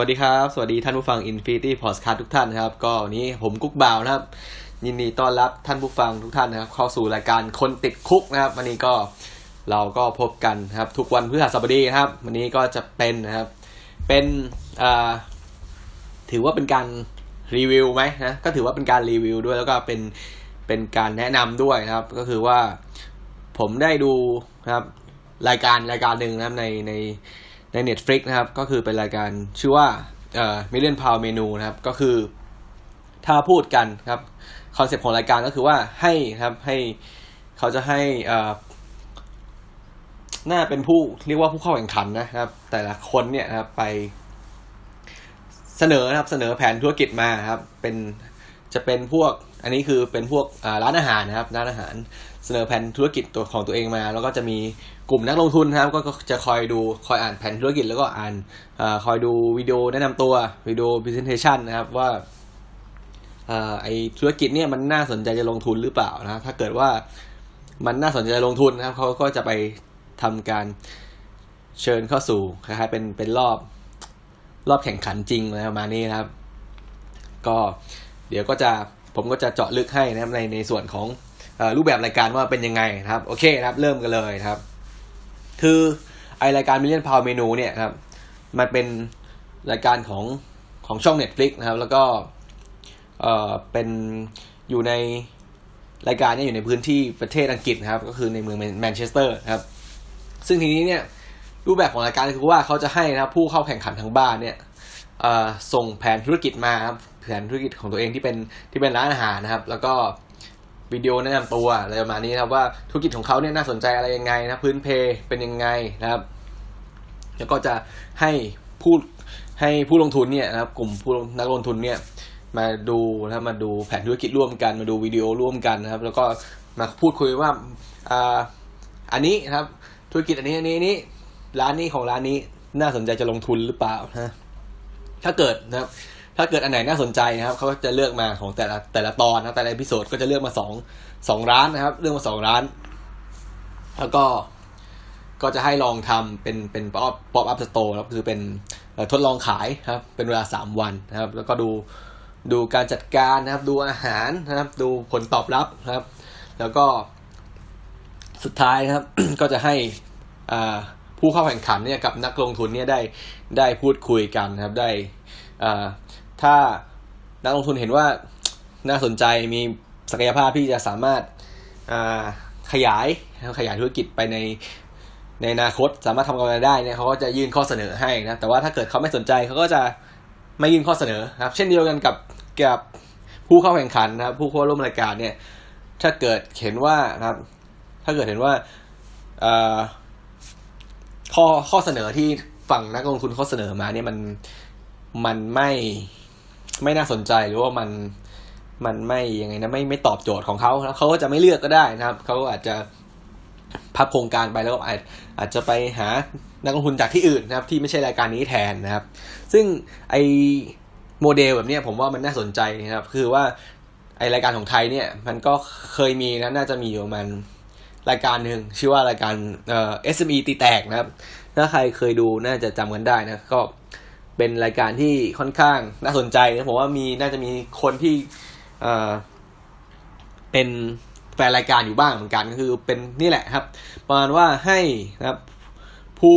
วัสดีครับ สวัสดีท่านผู้ฟัง Infinity Podcast ทุกท่านนะครับ ก็วันนี้ผมกุ๊กบ่าวนะครับ ยินดีต้อนรับท่านผู้ฟังทุกท่านนะครับ เข้าสู่รายการคนติดคุกนะครับ วันนี้ก็เราก็พบกันนะครับ ทุกวันพฤหัสบดีนะครับ วันนี้ก็จะเป็นนะครับ เป็นอ่าถือว่าเป็นการรีวิวไหมนะ ก็ถือว่าเป็นการรีวิวด้วยแล้วก็เป็นเป็นการแนะนำด้วยนะครับ ก็คือว่าผมได้ดูนะครับ รายการรายการหนึ่งนะครับในใน ใน Netflix นะครับ ก็คือเป็นรายการชื่อว่าเอ่อ Million Pound Menu นะครับ ก็คือถ้าพูดกันครับคอนเซปต์ของรายการก็คือว่าให้ครับให้เขาจะให้เอ่อน่าเป็นผู้เรียกว่าผู้เข้าแข่งขันนะครับ แต่ละคนเนี่ยนะครับไปเสนอนะครับเสนอแผนธุรกิจมาครับ เป็น จะเป็นพวกอันนี้คือเป็นพวกร้านอาหารนะครับร้านอาหารเสนอแผนธุรกิจตัวของตัวเองมา แล้วก็จะมีกลุ่มนักลงทุนนะครับ ก็จะคอยดูคอยอ่านแผนธุรกิจแล้วก็อ่านอคอยดูวิดีโอแนะนำตัววิดีโอ presentation นะครับว่าอไอธุรกิจเนี่ยมันน่าสนใจจะลงทุนหรือเปล่านะถ้าเกิดว่ามันน่าสนใจจะลงทุนนะครับเขาก็จะไปทำการเชิญเข้าสู่คล้ายๆเป็นเป็นรอบรอบแข่งขันจริงอะไรประมาณนี้นะครับ ก็ เดี๋ยวก็จะผมก็จะเจาะลึกให้นะครับในในส่วนของรูปแบบรายการว่าเป็นยังไงนะครับ โอเคนะครับ เริ่มกันเลยครับ คือไอรายการ Million Pound Menu เนี่ยครับ มันเป็นรายการของของช่อง Netflix นะครับ แล้วก็เออเป็นอยู่ในรายการเนี่ยอยู่ในพื้นที่ประเทศอังกฤษนะครับ ก็คือในเมืองแมนเชสเตอร์นะครับ ซึ่งทีนี้เนี่ยรูปแบบของรายการคือว่าเขาจะให้นะครับผู้เข้าแข่งขันทางบ้านเนี่ยเอ่อส่งแผนธุรกิจมาครับ แผนธุรกิจของตัวเองที่เป็นที่เป็นร้านอาหารนะครับ แล้วก็วิดีโอแนะนำตัวอะไรประมาณนี้นะครับว่าธุรกิจของเขาเนี่ยน่าสนใจอะไรยังไงนะพื้นเพเป็นยังไงนะครับ แล้วก็จะให้ผู้ให้ผู้ลงทุนเนี่ยนะครับ กลุ่มผู้นักลงทุนเนี่ยมาดูนะครับมาดูแผนธุรกิจร่วมกัน มาดูวิดีโอร่วมกันนะครับ แล้วก็มาพูดคุยว่าอ่าอันนี้นะครับธุรกิจอันนี้อันนี้อันนี้ร้านนี้ของร้านนี้น่าสนใจจะลงทุนหรือเปล่านะถ้าเกิดนะครับ ถ้าเกิดอันไหนน่าสนใจนะครับเขาก็จะเลือกมาของแต่ละแต่ละตอนนะแต่ละ episode ก็จะเลือกมาสองสองร้านนะครับ เลือกมาสองร้าน แล้วก็ก็จะให้ลองทำเป็นเป็น pop pop-up store ครับคือเป็นทดลองขายครับ เป็นเวลาสามวันนะครับ แล้วก็ดูดูการจัดการนะครับ ดูอาหารนะครับ ดูผลตอบรับนะครับ แล้วก็สุดท้ายนะครับ ก็จะให้ผู้เข้าแข่งขันเนี่ยกับนักลงทุนเนี่ยได้ได้พูดคุยกันนะครับ ได้อ่า ถ้านักลงทุนเห็นว่าน่าสนใจมีศักยภาพที่จะสามารถขยายขยายธุรกิจไปในในอนาคตสามารถทำกำไรได้เนี่ยเขาก็จะยื่นข้อเสนอให้นะแต่ว่าถ้าเกิดเขาไม่สนใจเขาก็จะไม่ยื่นข้อเสนอครับ เช่นเดียวกันกับกับผู้เข้าแข่งขันนะครับ ผู้เข้าร่วมรายการเนี่ย ถ้าเกิดเห็นว่านะครับ ถ้าเกิดเห็นว่าข้อข้อเสนอที่ฝั่งนักลงทุนเขาเสนอมาเนี่ยมันมันไม่ ไม่น่าสนใจหรือว่ามันมันไม่ยังไงนะไม่ไม่ตอบโจทย์ของเขาแล้วเขาก็จะไม่เลือกก็ได้นะครับเขาอาจจะพับโครงการไปแล้วก็อาจอาจจะไปหานักลงทุนจากที่อื่นนะครับ ที่ไม่ใช่รายการนี้แทนนะครับ ซึ่งไอโมเดลแบบนี้ผมว่ามันน่าสนใจนะครับ คือว่าไอรายการของไทยเนี่ยมันก็เคยมีนะน่าจะมีอยู่ประมาณรายการหนึ่งชื่อว่ารายการเอ่อ SME ตีแตกนะครับ ถ้าใครเคยดูน่าจะจำกันได้นะก็ เป็นรายการที่ค่อนข้างน่าสนใจนะผมว่ามีน่าจะมีคนที่เอ่อเป็นแฟนรายการอยู่บ้างเหมือนกันก็คือเป็นนี่แหละครับประมาณว่าให้นะครับผู้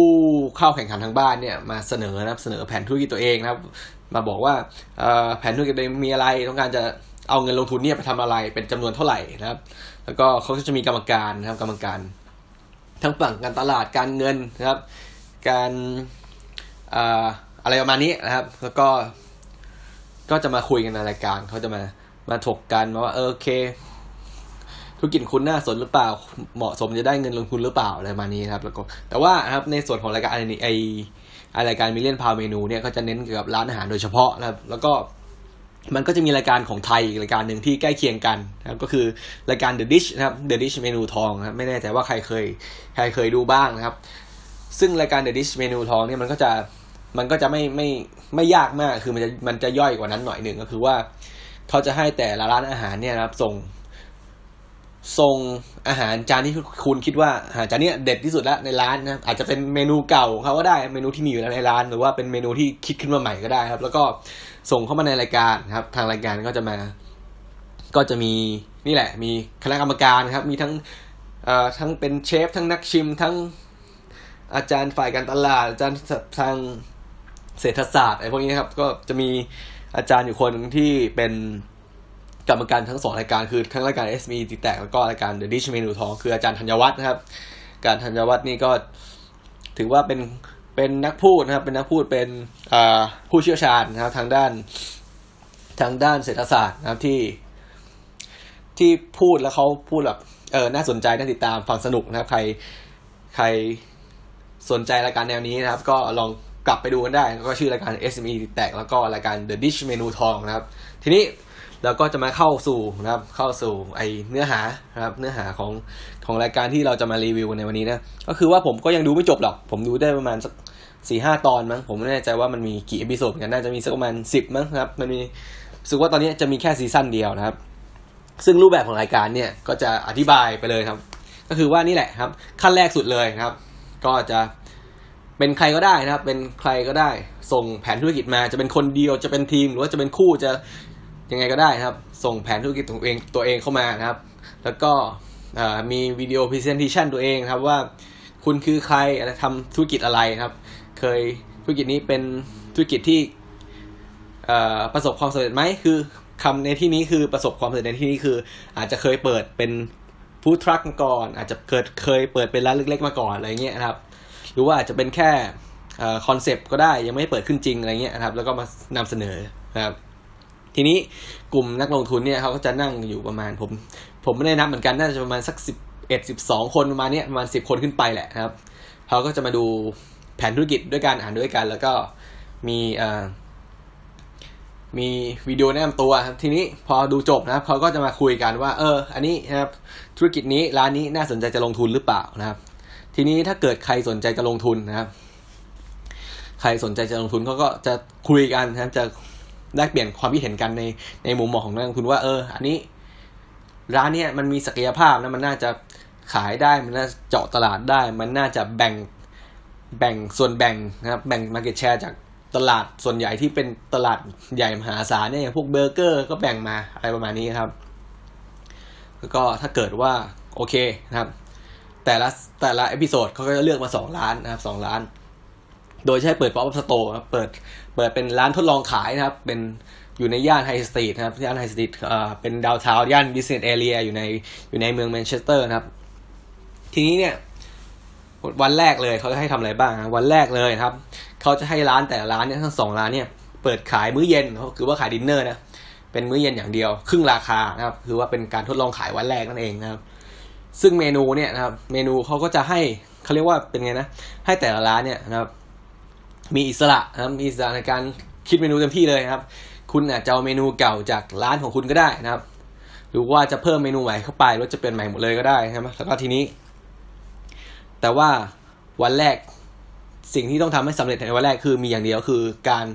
เข้าแข่งขันทางบ้านเนี่ยมาเสนอนะครับเสนอแผนธุรกิจตัวเองนะครับ มาบอกว่าแผนธุรกิจตัวเองมีอะไรต้องการจะเอาเงินลงทุนเนี่ยไปทำอะไรเป็นจำนวนเท่าไหร่นะครับ แล้วก็เขาก็จะมีกรรมการนะครับกรรมการ ทั้งฝั่งการตลาดการเงินนะครับ การ อะไรประมาณนี้นะครับ แล้วก็ ก็จะมาคุยกันในรายการเขาจะมามาถกกันมาว่าเออโอเคธุรกิจคุณน่าสนหรือเปล่า เหมาะสมจะได้เงินลงทุนหรือเปล่าอะไรประมาณนี้นครับ แล้วก็ แต่ว่านะครับในส่วนของรายการไอไอไอรายการมิเลียนพาวเมนูเนี่ยก็จะเน้นเกี่ยวกับร้านอาหารโดยเฉพาะนะครับ แล้วก็มันก็จะมีรายการของไทยอีกรายการหนึ่งที่ใกล้เคียงกันนะครับก็คือรายการ The Dish นะครับ The Dish เมนูทองนะครับไม่แน่ใจว่าใครเคยใครเคยดูบ้างนะครับ ซึ่งรายการ The Dish เมนูทองเนี่ยมันก็จะ มันก็จะไม่ไม่ไม่ยากมากคือมันจะมันจะย่อยกว่านั้นหน่อยหนึ่งก็คือว่าเขาจะให้แต่ละร้านอาหารเนี่ยนะครับส่งส่งอาหารจานที่คุณคิดว่าอาหารจานนี้เด็ดที่สุดแล้วในร้านนะอาจจะเป็นเมนูเก่าเขาก็ได้เมนูที่มีอยู่แล้วในร้านหรือว่าเป็นเมนูที่คิดขึ้นมาใหม่ก็ได้ครับ แล้วก็ส่งเข้ามาในรายการครับ ทางรายการก็จะมา ก็จะมีนี่แหละ มีคณะกรรมการครับ มีทั้งเอ่อทั้งเป็นเชฟ ทั้งนักชิมทั้งอาจารย์ฝ่ายการตลาดอาจารย์ทาง เศรษฐศาสตร์อะไรพวกนี้นะครับก็จะมีอาจารย์อยู่คนที่เป็นกรรมการทั้งสองรายการคือทั้งรายการ SME ติแตกแล้วก็รายการ The Dish Menu ทองคืออาจารย์ธัญวัฒน์นะครับ การธัญวัฒน์นี่ก็ถือว่าเป็นเป็นนักพูดนะครับเป็นนักพูดเป็นผู้เชี่ยวชาญนะครับทางด้านทางด้านเศรษฐศาสตร์นะครับที่ ที่พูดแล้วเขาพูดแบบเออน่าสนใจน่าติดตามฟังสนุกนะครับ ใครใครสนใจรายการแนวนี้นะครับ ก็ลอง กลับไปดูกันได้ ก็ชื่อรายการ SME แตกแล้วก็รายการ The Dish Menu ทองนะครับ ทีนี้เราก็จะมาเข้าสู่นะครับ เข้าสู่ไอเนื้อหานะครับ เนื้อหาของของรายการที่เราจะมารีวิวในวันนี้นะ ก็คือว่าผมก็ยังดูไม่จบหรอก ผมดูได้ประมาณสักสี่ห้าตอนมั้ง ผมไม่แน่ใจว่ามันมีกี่ episode กันน่าจะมีสักประมาณสิบมั้งครับ มันรู้สึกว่าตอนนี้จะมีแค่ซีซั่นเดียวนะครับ ซึ่งรูปแบบของรายการเนี่ยก็จะอธิบายไปเลยครับ ก็คือว่านี่แหละครับ ขั้นแรกสุดเลยครับ ก็จะ เป็นใครก็ได้นะครับ เป็นใครก็ได้ ส่งแผนธุรกิจมา จะเป็นคนเดียว จะเป็นทีม หรือว่าจะเป็นคู่จะยังไงก็ได้นะครับ ส่งแผนธุรกิจตัวเองตัวเองเข้ามานะครับ แล้วก็มีวิดีโอพรีเซนเทชันตัวเองครับว่าคุณคือใครอะไรทำธุรกิจอะไรครับ เคยธุรกิจนี้เป็นธุรกิจที่ประสบความสำเร็จไหมคือคำในที่นี้คือประสบความสำเร็จในที่นี้คือ อาจจะเคยเปิดเป็น food truck มาก่อน อาจจะเกิดเคยเปิดเป็นร้านเล็กๆมาก่อนอะไรเงี้ยครับ หรือว่าอาจจะเป็นแค่คอนเซปต์ก็ได้ยังไม่เปิดขึ้นจริงอะไรเงี้ยนะครับ แล้วก็มานำเสนอนะครับ ทีนี้กลุ่มนักลงทุนเนี่ยเขาก็จะนั่งอยู่ประมาณผม ผมไม่ได้นับเหมือนกันน่าจะประมาณสักสิบเอ็ดสิบสองคนประมาณนี้ประมาณสิบคนขึ้นไปแหละครับเขาก็จะมาดูแผนธุรกิจด้วยการอ่านด้วยกัน แล้วก็มีมีวิดีโอแนะนำตัวครับทีนี้พอดูจบนะครับเขาก็จะมาคุยกันว่า เออ อันนี้นะครับธุรกิจนี้ร้านนี้น่าสนใจจะลงทุนหรือเปล่านะครับ ทีนี้ถ้าเกิดใครสนใจจะลงทุนนะครับ ใครสนใจจะลงทุนเขาก็จะคุยกันนะจะแลกเปลี่ยนความคิดเห็นกันในในมุมมองของนักลงทุนว่าเออ อันนี้ ร้านเนี้ยมันมีศักยภาพนะมันน่าจะขายได้มันน่าเจาะตลาดได้ มันน่าจะแบ่งแบ่งส่วนแบ่งนะครับ แบ่ง market share จากตลาดส่วนใหญ่ที่เป็นตลาดใหญ่มหาศาลเนี่ยอย่างพวกเบอร์เกอร์ก็แบ่งมาอะไรประมาณนี้ครับ แล้วก็ถ้าเกิดว่าโอเคนะครับ แต่ละแต่ละ episode เขาก็จะเลือกมาสองร้านนะครับสองร้าน โดยใช้เปิด pop store เปิดเปิดเป็นร้านทดลองขายนะครับ เป็นอยู่ในย่าน high street นะครับย่าน high street เอ่อเป็นดาวเทาย่าน business area อยู่ในอยู่ในเมืองแมนเชสเตอร์นะครับ ทีนี้เนี่ย วันแรกเลยเขาจะให้ทำอะไรบ้างวันแรกเลยครับเขาจะให้ร้านแต่ร้านเนี่ยทั้งสองร้านเนี่ยเปิดขายมื้อเย็นคือว่าขายดินเนอร์นะเป็นมื้อเย็นอย่างเดียว ครึ่งราคานะครับ คือว่าเป็นการทดลองขายวันแรกนั่นเองนะครับ ซึ่งเมนูเนี่ยนะครับ เมนูเขาก็จะให้เขาเรียกว่าเป็นไงนะ ให้แต่ละร้านเนี่ยนะครับ มีอิสระนะครับมีอิสระในการคิดเมนูเต็มที่เลยนะครับ คุณอาจจะเอาเมนูเก่าจากร้านของคุณก็ได้นะครับ หรือว่าจะเพิ่มเมนูใหม่เข้าไปรือจะเป็นใหม่หมดเลยก็ได้นะครับแล้วก็ทีนี้ แต่ว่าวันแรกสิ่งที่ต้องทำให้สำเร็จในวันแรกคือมีอย่างเดียวคือการ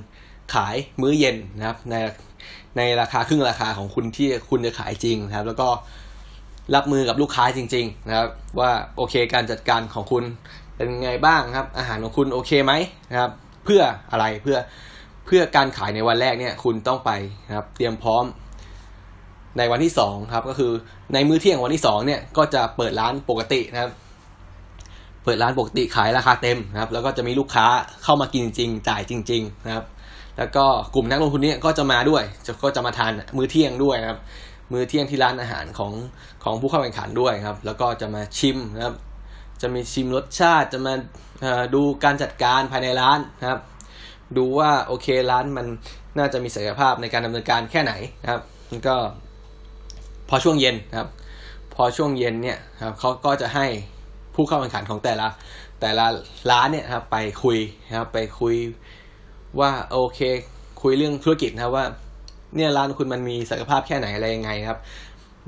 ขายมื้อเย็นนะครับ ในในราคาครึ่งราคาของคุณที่คุณจะขายจริงนะครับ แล้วก็ รับมือกับลูกค้าจริง ๆ นะครับ ว่าโอเคการจัดการของคุณเป็นไงบ้างครับ อาหารของคุณโอเคไหมนะครับ เพื่ออะไรเพื่อเพื่อการขายในวันแรกเนี่ยคุณต้องไปนะครับ เตรียมพร้อมในวันที่สองครับก็คือในมื้อเที่ยงวันที่สองเนี่ยก็จะเปิดร้านปกตินะครับ เปิดร้านปกติขายราคาเต็มนะครับ แล้วก็จะมีลูกค้าเข้ามากินจริงจ่ายจริง ๆ นะครับ แล้วก็กลุ่มนักลงทุนเนี้ก็จะมาด้วยก็จะมาทานมื้อเที่ยงด้วยนะครับ มื้อเที่ยงที่ร้านอาหารของของผู้เข้าแข่งขันด้วยครับ แล้วก็จะมาชิมนะครับ จะมีชิมรสชาติจะมาดูการจัดการภายในร้านนะครับ ดูว่าโอเคร้านมันน่าจะมีศักยภาพในการดำเนินการแค่ไหนนะครับก็พอช่วงเย็นนะครับ พอช่วงเย็นเนี่ยครับเขาก็จะให้ผู้เข้าแข่งขันของแต่ละแต่ละร้านเนี่ยครับไปคุยนะครับไปคุยว่าโอเค คุยเรื่องธุรกิจนะครับว่า เนี่ยร้านคุณมันมีศักยภาพแค่ไหนอะไรยังไงครับ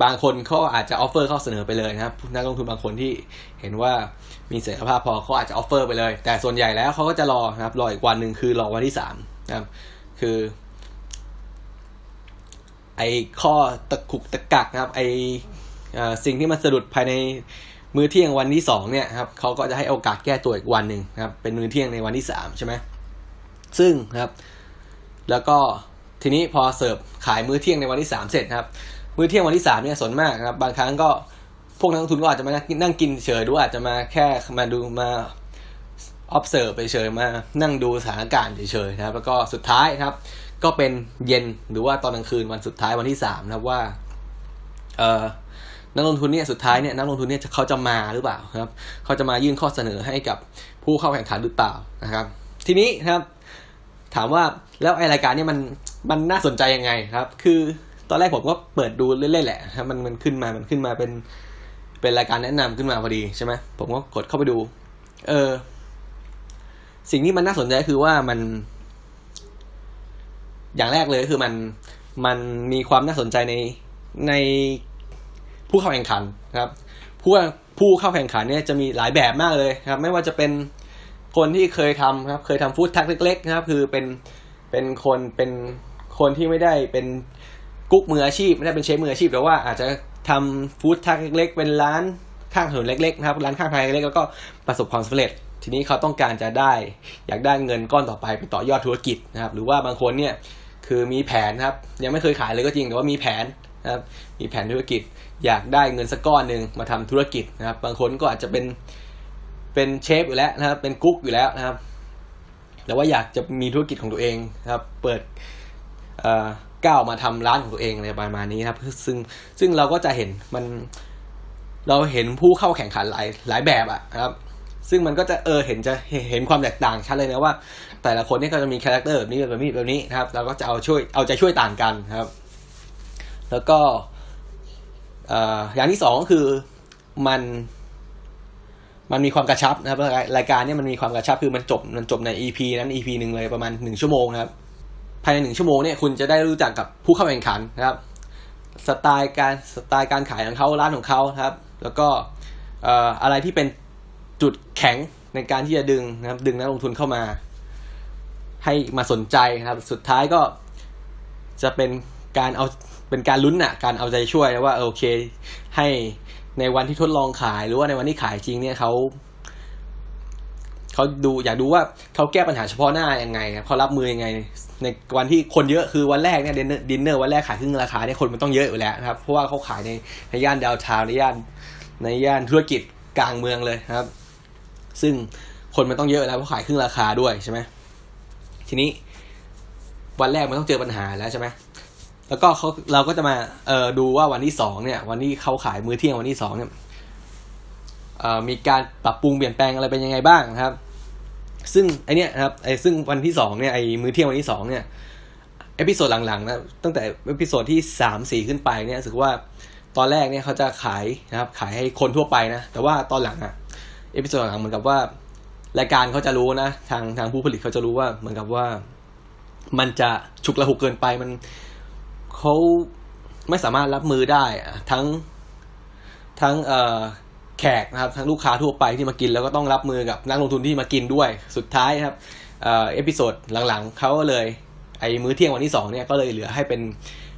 บางคนเขาอาจจะออฟเฟอร์เข้าเสนอไปเลยนะครับนักลงทุนบางคนที่เห็นว่ามีศักยภาพพอเขาอาจจะออฟเฟอร์ไปเลย แต่ส่วนใหญ่แล้วเขาก็จะรอนะครับรออีกวันหนึ่งคือรอวันที่สามนะครับคือไอข้อตะขุกตะกักนะครับไอสิ่งที่มันสะดุดภายในมื้อเที่ยงวันที่สองเนี่ยครับเขาก็จะให้โอกาสแก้ตัวอีกวันหนึ่งครับเป็นมื้อเที่ยงในวันที่สามใช่ไหมซึ่งครับ แล้วก็ ทีนี้พอเสิร์ฟขายมื้อเที่ยงในวันที่สามเสร็จครับ มื้อเที่ยงวันที่สามเนี่ยส่วนมากครับ บางครั้งก็พวกนักลงทุนก็อาจจะมานั่งกินเฉยด้วยอาจจะมาแค่มาดูมา observe ไปเฉยมานั่งดูสถานการณ์เฉยๆนะครับ แล้วก็สุดท้ายครับ ก็เป็นเย็นหรือว่าตอนกลางคืนวันสุดท้ายวันที่สามนะครับว่า เออนักลงทุนเนี่ยสุดท้ายเนี่ยนักลงทุนเนี่ยเขาจะมาหรือเปล่าครับ เขาจะมายื่นข้อเสนอให้กับผู้เข้าแข่งขันหรือเปล่านะครับ ทีนี้ครับ ถามว่าแล้วไอรายการเนี่ยมัน มันน่าสนใจยังไงครับ คือตอนแรกผมก็เปิดดูเล่นๆแหละครับมันมันขึ้นมามันขึ้นมาเป็น เป็นรายการแนะนำขึ้นมาพอดีใช่ไหมผมก็กดเข้าไปดู เออ สิ่งที่มันน่าสนใจคือว่ามัน อย่างแรกเลยคือมันมันมีความน่าสนใจในในผู้เข้าแข่งขันครับ ผู้ผู้เข้าแข่งขันเนี่ยจะมีหลายแบบมากเลยครับ ไม่ว่าจะเป็นคนที่เคยทำครับ เคยทำฟู้ดทักเล็กๆนะครับ คือเป็นเป็นคนเป็น คนที่ไม่ได้เป็นกุ๊กมืออาชีพ ไม่ได้เป็นเชฟมืออาชีพแต่ว่าอาจจะทำฟู้ดทักเล็กๆ เป็นร้านข้างถนนเล็กๆนะครับร้านข้างทางเล็กๆแล้วก็ประสบความสำเร็จ ทีนี้เขาต้องการจะได้ อยากได้เงินก้อนต่อไปไปต่อยอดธุรกิจนะครับ หรือว่าบางคนเนี่ยคือมีแผนครับ ยังไม่เคยขายเลยก็จริงแต่ว่ามีแผนนะครับมีแผนธุรกิจ อยากได้เงินสักก้อนหนึ่งมาทำธุรกิจนะครับ บางคนก็อาจจะเป็นเป็นเชฟอยู่แล้วนะครับ เป็นกุ๊กอยู่แล้วนะครับ แต่ว่าอยากจะมีธุรกิจของตัวเองนะครับ เปิด ก้าวมาทำร้านของตัวเองอะไรประมาณนี้ครับ ซึ่งซึ่งเราก็จะเห็นมัน เราเห็นผู้เข้าแข่งขันหลายหลายแบบอะครับ ซึ่งมันก็จะเออเห็นจะเห็นความแตกต่างชัดเลยนะว่า แต่ละคนนี่ก็จะมี character แบบนี้แบบนี้แบบนี้นะครับ เราก็จะเอาช่วยเอาใจช่วยต่างกันครับ แล้วก็อย่างที่สองก็คือมันมันมีความกระชับนะครับรายการนี้มันมีความกระชับคือมันจบมันจบใน EP นั้น EP หนึ่งเลยประมาณหนึ่งชั่วโมงนะครับ ภายในหนึ่งชั่วโมงเนี่ยคุณจะได้รู้จักกับผู้เข้าแข่งขันนะครับ สไตล์การสไตล์การขายของเขาร้านของเขาครับ แล้วก็อะไรที่เป็นจุดแข็งในการที่จะดึงนะครับ ดึงนักลงทุนเข้ามา ให้มาสนใจครับ สุดท้ายก็จะเป็นการเอาเป็นการลุ้นอะการเอาใจช่วยว่าโอเค ให้ในวันที่ทดลองขายหรือว่าในวันที่ขายจริงเนี่ยเขา เขาดูอยากดูว่าเขาแก้ปัญหาเฉพาะหน้ายังไงเขารับมือยังไง ในวันที่คนเยอะคือวันแรกเนี่ยดินเนอร์วันแรกขายครึ่งราคาเนี่ยคนมันต้องเยอะอยู่แล้วนะครับ เพราะว่าเขาขายในในย่านดาวทาวในย่านในย่านธุรกิจกลางเมืองเลยครับ ซึ่งคนมันต้องเยอะแล้วเพราะขายครึ่งราคาด้วยใช่ไหมทีนี้ วันแรกมันต้องเจอปัญหาแล้วใช่ไหมแล้วก็เขาเราก็จะมาเอ่อดูว่าวันที่สองเนี่ย วันที่เขาขายมื้อเที่ยงวันที่สองเนี่ยมีการปรับปรุงเปลี่ยนแปลงอะไรเป็นยังไงบ้างนะครับ ซึ่งไอเนี้ยนะครับไอซึ่งวันที่สองเนี่ยไอมื้อเที่ยงวันที่สองเนี่ยepisode หลังๆนะตั้งแต่ episode ที่สามสี่ขึ้นไปเนี่ยรู้สึกว่าตอนแรกเนี่ยเขาจะขายนะครับขายให้คนทั่วไปนะ แต่ว่าตอนหลังอะ episode หลังเหมือนกับว่ารายการเขาจะรู้นะทางทางผู้ผลิตเขาจะรู้ว่าเหมือนกับว่า มันจะฉุกละหุกเกินไปมันเขาไม่สามารถรับมือได้ทั้งทั้งเอ่อ แขกนะครับทั้งลูกค้าทั่วไปที่มากินแล้วก็ต้องรับมือกับนักลงทุนที่มากินด้วยสุดท้ายครับ episode หลังๆเขาก็เลยไอ้มื้อเที่ยงวันที่สองเนี่ยก็เลยเหลือให้เป็น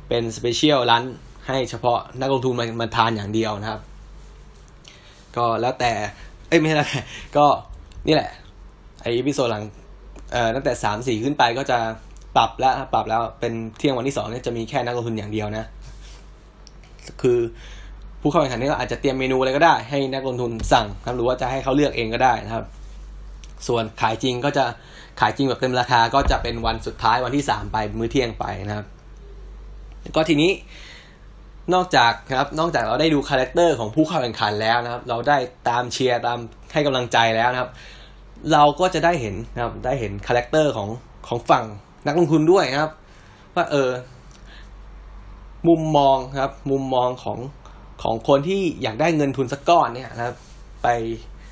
เป็น special ร้านให้เฉพาะนักลงทุนมามาทานอย่างเดียวนะครับ ก็แล้วแต่เอ้ยไม่ใช่แล้วก็นี่แหละไอ้ episode หลังเอ่อตั้งแต่สามสี่ขึ้นไปก็จะปรับแล้วปรับแล้วเป็นเที่ยงวันที่สองเนี่ยจะมีแค่นักลงทุนอย่างเดียวนะ คือ ผู้เข้าแข่งขันนี่ก็อาจจะเตรียมเมนูอะไรก็ได้ ให้นักลงทุนสั่งครับหรือว่าจะให้เขาเลือกเองก็ได้นะครับ ส่วนขายจริงก็จะขายจริงแบบเต็มราคาก็จะเป็นวันสุดท้ายวันที่สามไปมื้อเที่ยงไปนะครับ ก็ทีนี้นอกจากครับนอกจากเราได้ดู character ของผู้เข้าแข่งขันแล้วนะครับ เราได้ตามเชียร์ตามให้กำลังใจแล้วนะครับ เราก็จะได้เห็นนะครับได้เห็น character ของของฝั่งนักลงทุนด้วยนะครับ ว่าเออมุมมองครับ มุมมองของ ของคนที่อยากได้เงินทุนสักก้อนเนี่ยนะครับไป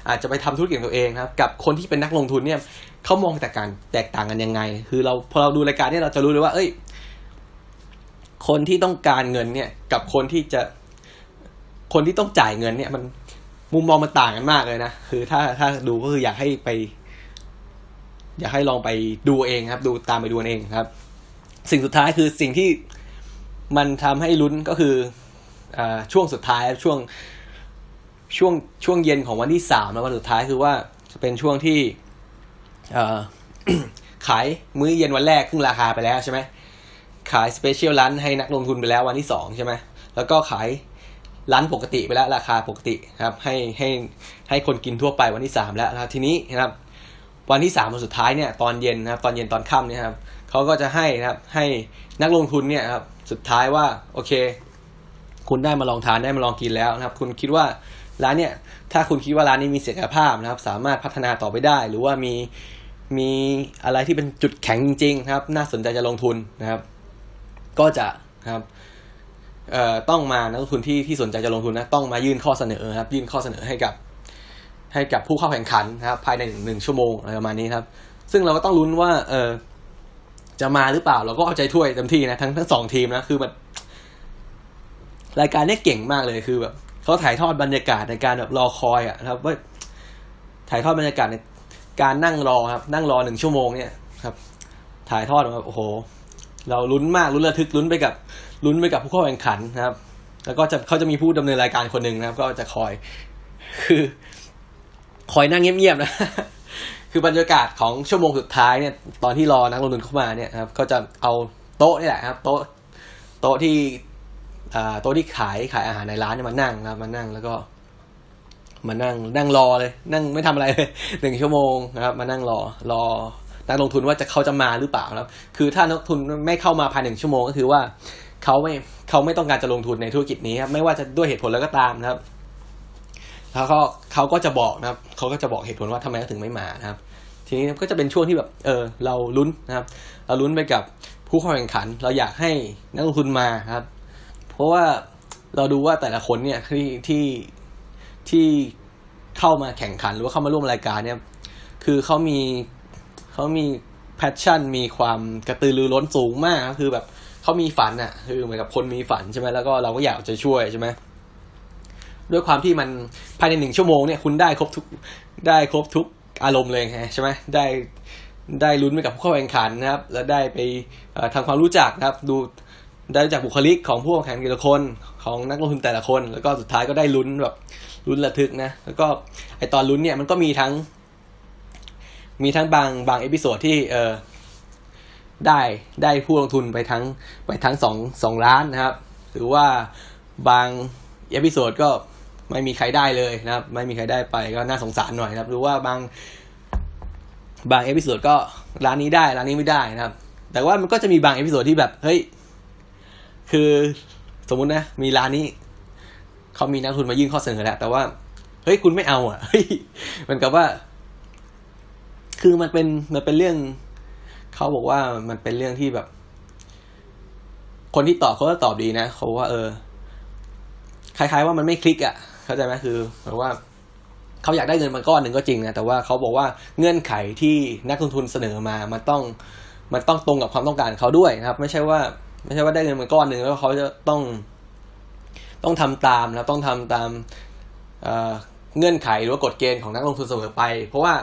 อาจจะไปทำธุรกิจตัวเองครับ กับคนที่เป็นนักลงทุนเนี่ยเขามองแต่การแตกต่างกันยังไง คือเราพอเราดูรายการเนี่ยเราจะรู้เลยว่า เอ้ย คนที่ต้องการเงินเนี่ย กับคนที่จะ คนที่ต้องจ่ายเงินเนี่ย มันมุมมองมันต่างกันมากเลยนะคือถ้าถ้าดูก็คืออยากให้ไป อยากให้ลองไปดูเองครับ ดูตามไปดูเองครับ สิ่งสุดท้ายคือสิ่งที่มันทำให้ลุ้นก็คือ ช่วงสุดท้ายช่วงช่วงช่วงเย็นของวันที่สามแล้ววันสุดท้ายคือว่าจะเป็นช่วงที่ขายมื้อเย็นวันแรกครึ่งราคาไปแล้วใช่ไหมขาย special ร้านให้นักลงทุนไปแล้ววันที่สองใช่ไหมแล้วก็ขายร้านปกติไปแล้วราคาปกติครับ ให้ให้ให้คนกินทั่วไปวันที่สามแล้วนะทีนี้นะครับ วันที่สามวันสุดท้ายเนี่ยตอนเย็นนะครับ ตอนเย็นตอนค่ำเนี่ยครับเขาก็จะให้นะครับให้นักลงทุนเนี่ยครับสุดท้ายว่าโอเค คุณได้มาลองทานได้มาลองกินแล้วนะครับ คุณคิดว่าร้านเนี่ยถ้าคุณคิดว่าร้านนี้มีศักยภาพนะครับ สามารถพัฒนาต่อไปได้ หรือว่ามีมีอะไรที่เป็นจุดแข็งจริง ๆ นะครับ น่าสนใจจะลงทุนนะครับ ก็จะครับเอ่อต้องมานักลงทุนที่ที่สนใจจะลงทุนนะต้องมายื่นข้อเสนอครับ ยื่นข้อเสนอให้กับ ให้กับผู้เข้าแข่งขันนะครับ ภายในหนึ่งชั่วโมงอะไรประมาณนี้ครับ ซึ่งเราก็ต้องลุ้นว่า เออจะมาหรือเปล่าเราก็เอาใจช่วยเต็มที่นะทั้งทั้งสองทีมนะคือแบบ รายการนี้เก่งมากเลยคือแบบเขาถ่ายทอดบรรยากาศในการแบบรอคอยอะครับว่าถ่ายทอดบรรยากาศในการนั่งรอครับ นั่งรอหนึ่งชั่วโมงเนี่ยครับ ถ่ายทอดมาโอ้โห เราลุ้นมากลุ้นระทึกลุ้นไปกับลุ้นไปกับผู้เข้าแข่งขันนะครับ แล้วก็จะเขาจะมีผู้ดำเนินรายการคนหนึ่งนะครับ ก็จะคอย คือ คอยนั่งเงียบๆนะคือบรรยากาศของชั่วโมงสุดท้ายเนี่ย ตอนที่รอนักลงทุนเข้ามาเนี่ยครับ ก็จะเอาโต๊ะนี่แหละครับ โต๊ะ โต๊ะที่ โต๊ะที่ขายขายอาหารในร้านเนี่ยมานั่งนะมานั่งแล้วก็ มานั่งนั่งรอเลย นั่งไม่ทำอะไรเลยหนึ่งชั่วโมงนะครับ มานั่งรอรอนักลงทุนว่าจะเขาจะมาหรือเปล่าครับ คือถ้านักทุนไม่เข้ามาภายในหนึ่งชั่วโมงก็คือว่าเขาไม่เขาไม่ต้องการจะลงทุนในธุรกิจนี้ครับไม่ว่าจะด้วยเหตุผลแล้วก็ตามนะครับแล้วก็เขาก็จะบอกนะครับเขาก็จะบอกเหตุผลว่าทำไมเขาถึงไม่มานะครับ ทีนี้ก็จะเป็นช่วงที่แบบเออเราลุ้นนะครับ เราลุ้นไปกับผู้เข้าแข่งขัน เราอยากให้นักลงทุนมาครับ เพราะว่าเราดูว่าแต่ละคนเนี่ยที่ที่ที่เข้ามาแข่งขันหรือว่าเข้ามาร่วมรายการเนี่ย คือเขามีเขามีแพชชั่น มีความกระตือรือร้นสูงมากคือแบบเขามีฝันอะ่ะ คือเหมือนกับคนมีฝันใช่ไหมแล้วก็เราก็อยากจะช่วยใช่ไหมด้วยความที่มันภายในหนึ่งชั่วโมงเนี่ยคุณได้ครบทุกได้ครบทุกอารมณ์เลยใช่ไหมได้ได้ลุ้นไปกับผู้เข้าแข่งขันนะครับ แล้วได้ไปทำความรู้จักนะครับ ดู ได้จากบุคลิกของผู้แข่งขันแต่ละคนของนักลงทุนแต่ละคน แล้วก็สุดท้ายก็ได้ลุ้นแบบลุ้นระทึกนะ แล้วก็ไอตอนลุ้นเนี่ยมันก็มีทั้ง มีทั้งบางบาง episode ที่เออได้ได้ผู้ลงทุนไปทั้งไปทั้งสองสองล้านนะครับ หรือว่าบาง episode ก็ไม่มีใครได้เลยนะครับ ไม่มีใครได้ไปก็น่าสงสารหน่อยนะครับ หรือว่าบางบาง episode ก็ร้านนี้ได้ร้านนี้ไม่ได้นะครับ แต่ว่ามันก็จะมีบาง episode ที่แบบเฮ้ย คือสมมุตินะ มีร้านนี้เขามีนักทุนมายื่นข้อเสนอแล้ว แต่ว่า เฮ้ยคุณไม่เอาอะเฮ้ยมันกับว่า คือมันเป็นมันเป็นเรื่องเขาบอกว่ามันเป็นเรื่องที่แบบ คนที่ตอบเขาก็ตอบดีนะเขาว่า เออคล้ายๆว่ามันไม่คลิกอะ เข้าใจไหมคือแบบว่าเขาอยากได้เงินมาก้อนหนึ่งก็จริงนะแต่ว่าเขาบอกว่าเงื่อนไขที่นักลงทุนเสนอมา มันต้องมันต้องตรงกับความต้องการเขาด้วยนะครับ ไม่ใช่ว่า ไม่ใช่ว่าได้เงินมาก้อนหนึ่งแล้วเขาจะต้องต้องทำตามแล้วต้องทำตามเงื่อนไขหรือว่ากฎเกณฑ์ของนักลงทุนเสมอไป เพราะว่า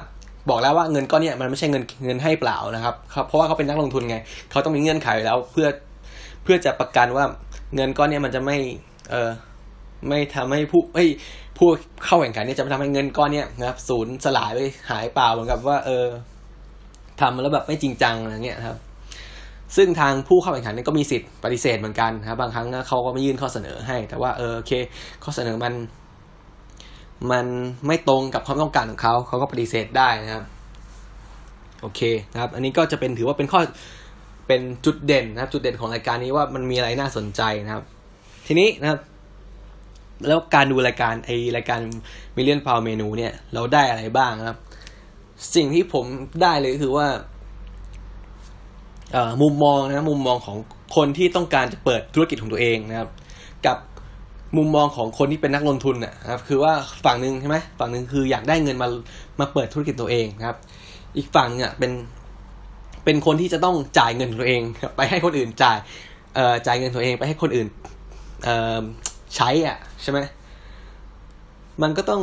บอกแล้วว่าเงินก้อนนี้มันไม่ใช่เงินเงินให้เปล่านะครับเพราะว่าเขาเป็นนักลงทุนไงเขาต้องมีเงื่อนไขแล้วเพื่อเพื่อจะประกันว่าเงินก้อนนี้มันจะไม่เออไม่ทำให้ผู้ไอ้ผู้เข้าแข่งขันเนี่ยจะไม่ทำให้เงินก้อนเนี้ยนะครับศูนย์สลายไปหายเปล่าเหมือนกับว่า เออทำแล้วแบบไม่จริงจังอะไรเงี้ยครับ ซึ่งทางผู้เข้าแข่งขันก็มีสิทธิ์ปฏิเสธเหมือนกันครับบางครั้งเขาก็ไม่ยื่นข้อเสนอให้ แต่ว่าเออโอเค ข้อเสนอมันมันไม่ตรงกับความต้องการของเขาเขาก็ปฏิเสธได้นะครับโอเคนะครับ อันนี้ก็จะเป็นถือว่าเป็นข้อเป็นจุดเด่นนะครับ จุดเด่นของรายการนี้ว่ามันมีอะไรน่าสนใจนะครับ ทีนี้นะครับ แล้วการดูรายการไอรายการมิเลียนพาวเมนูเนี่ย เราได้อะไรบ้างครับ สิ่งที่ผมได้เลยคือว่า มุมมองนะมุมมองของคนที่ต้องการจะเปิดธุรกิจของตัวเองนะครับ กับมุมมองของคนที่เป็นนักลงทุนนะครับ คือว่าฝั่งหนึ่งใช่ไหมฝั่งหนึ่งคืออยากได้เงินมามาเปิดธุรกิจตัวเองนะครับ อีกฝั่งเนี่ยเป็นเป็นคนที่จะต้องจ่ายเงินตัวเอง ไปให้คนอื่นจ่ายเอ่อจ่ายเงินตัวเองไปให้คนอื่นเอ่อใช้อะใช่ไหมมันก็ต้อง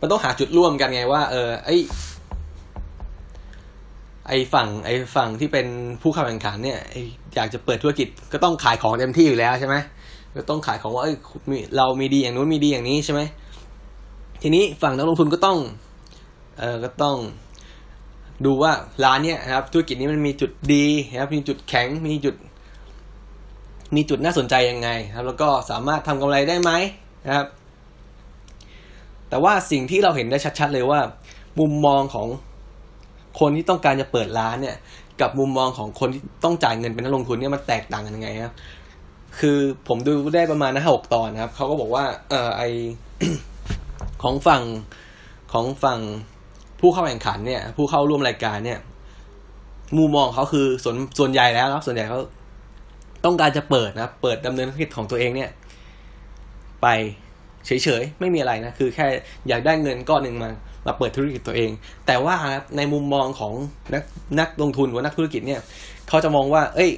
มันต้องหาจุดร่วมกันไงว่า เออไอ ไอฝั่งไอฝั่งที่เป็นผู้เข้าแข่งขันเนี่ยอยากจะเปิดธุรกิจก็ต้องขายของเต็มที่อยู่แล้วใช่ไหมก็ต้องขายของว่าเอ้ยเรามีดีอย่างนู้นมีดีอย่างนี้ใช่ไหมทีนี้ฝั่งนักลงทุนก็ต้องเออก็ต้องดูว่าร้านเนี้ยนะครับธุรกิจนี้มันมีจุดดีนะครับมีจุดแข็งมีจุด มีจุดน่าสนใจยังไงครับ แล้วก็สามารถทำกำไรได้ไหมนะครับ แต่ว่าสิ่งที่เราเห็นได้ชัด ๆ เลยว่า มุมมองของ คนที่ต้องการจะเปิดร้านเนี่ย กับมุมมองของคนที่ต้องจ่ายเงินเป็นนักลงทุนเนี่ยมันแตกต่างกันยังไงครับคือผมดูได้ประมาณนะหกตอนนะครับเขาก็บอกว่า เออไอของฝั่งของฝั่งผู้เข้าแข่งขันเนี่ย ผู้เข้าร่วมรายการเนี่ยมุมมองเขาคือส่วนส่วนใหญ่แล้วครับส่วนใหญ่เขาต้องการจะเปิดนะเปิดดำเนินธุรกิจของตัวเองเนี่ย ไปเฉยๆ ไม่มีอะไรนะ คือแค่อยากได้เงินก้อนหนึ่งมา มาเปิดธุรกิจตัวเอง แต่ว่าในมุมมองของนักนักลงทุนหรือนักธุรกิจเนี่ยเขาจะมองว่า เอ้ย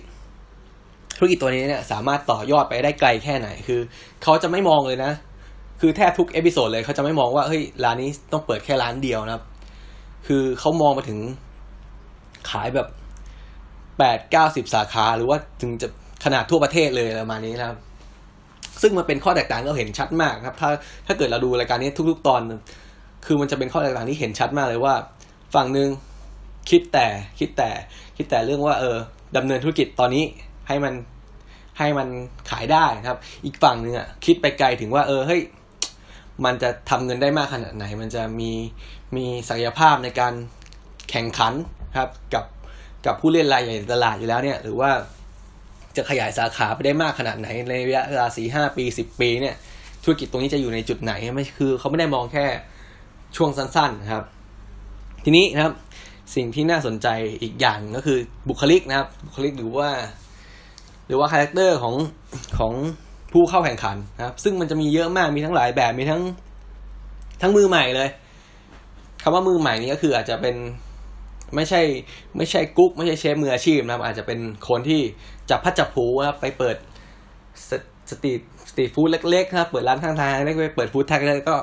ธุรกิจตัวนี้เนี่ยสามารถต่อยอดไปได้ไกลแค่ไหนคือเขาจะไม่มองเลยนะ คือแทบทุก episode เลยเขาจะไม่มองว่าเฮ้ยร้านนี้ต้องเปิดแค่ร้านเดียวนะครับ คือเขามองมาถึงขายแบบแปดเก้าสิบสาขา หรือว่าถึงจะขนาดทั่วประเทศเลยประมาณนี้นะครับ ซึ่งมันเป็นข้อแตกต่างเราเห็นชัดมากครับ ถ้าถ้าเกิดเราดูรายการนี้ทุก ๆ ตอน คือมันจะเป็นข้อแตกต่างที่เห็นชัดมากเลยว่า ฝั่งหนึ่งคิดแต่คิดแต่คิดแต่เรื่องว่าเออดำเนินธุรกิจตอนนี้ให้มันให้มันขายได้ครับ อีกฝั่งหนึ่งอะคิดไปไกลถึงว่า เออเฮ้ยมันจะทำเงินได้มากขนาดไหน มันจะมีมีศักยภาพในการแข่งขันครับกับกับผู้เล่นรายใหญ่ตลาดอยู่แล้วเนี่ย หรือว่าจะขยายสาขาไปได้มากขนาดไหน ในระยะเวลาสี่ห้าปีสิบปีเนี่ยธุรกิจตรงนี้จะอยู่ในจุดไหนไม่คือเขาไม่ได้มองแค่ ช่วงสั้นๆนะครับ ทีนี้นะครับ สิ่งที่น่าสนใจอีกอย่างก็คือบุคลิกนะครับ บุคลิกหรือว่า หรือว่า character ของของผู้เข้าแข่งขันนะครับ ซึ่งมันจะมีเยอะมากมีทั้งหลายแบบมีทั้งทั้งมือใหม่เลยคำว่ามือใหม่นี้ก็คืออาจจะเป็นไม่ใช่ไม่ใช่กุ๊กไม่ใช่เชฟมืออาชีพนะครับ อาจจะเป็นคนที่จับพลัดจับผลูครับไปเปิด street street food เล็กๆครับเปิดร้านข้างทางเล็กๆเปิด food truck แล้วก็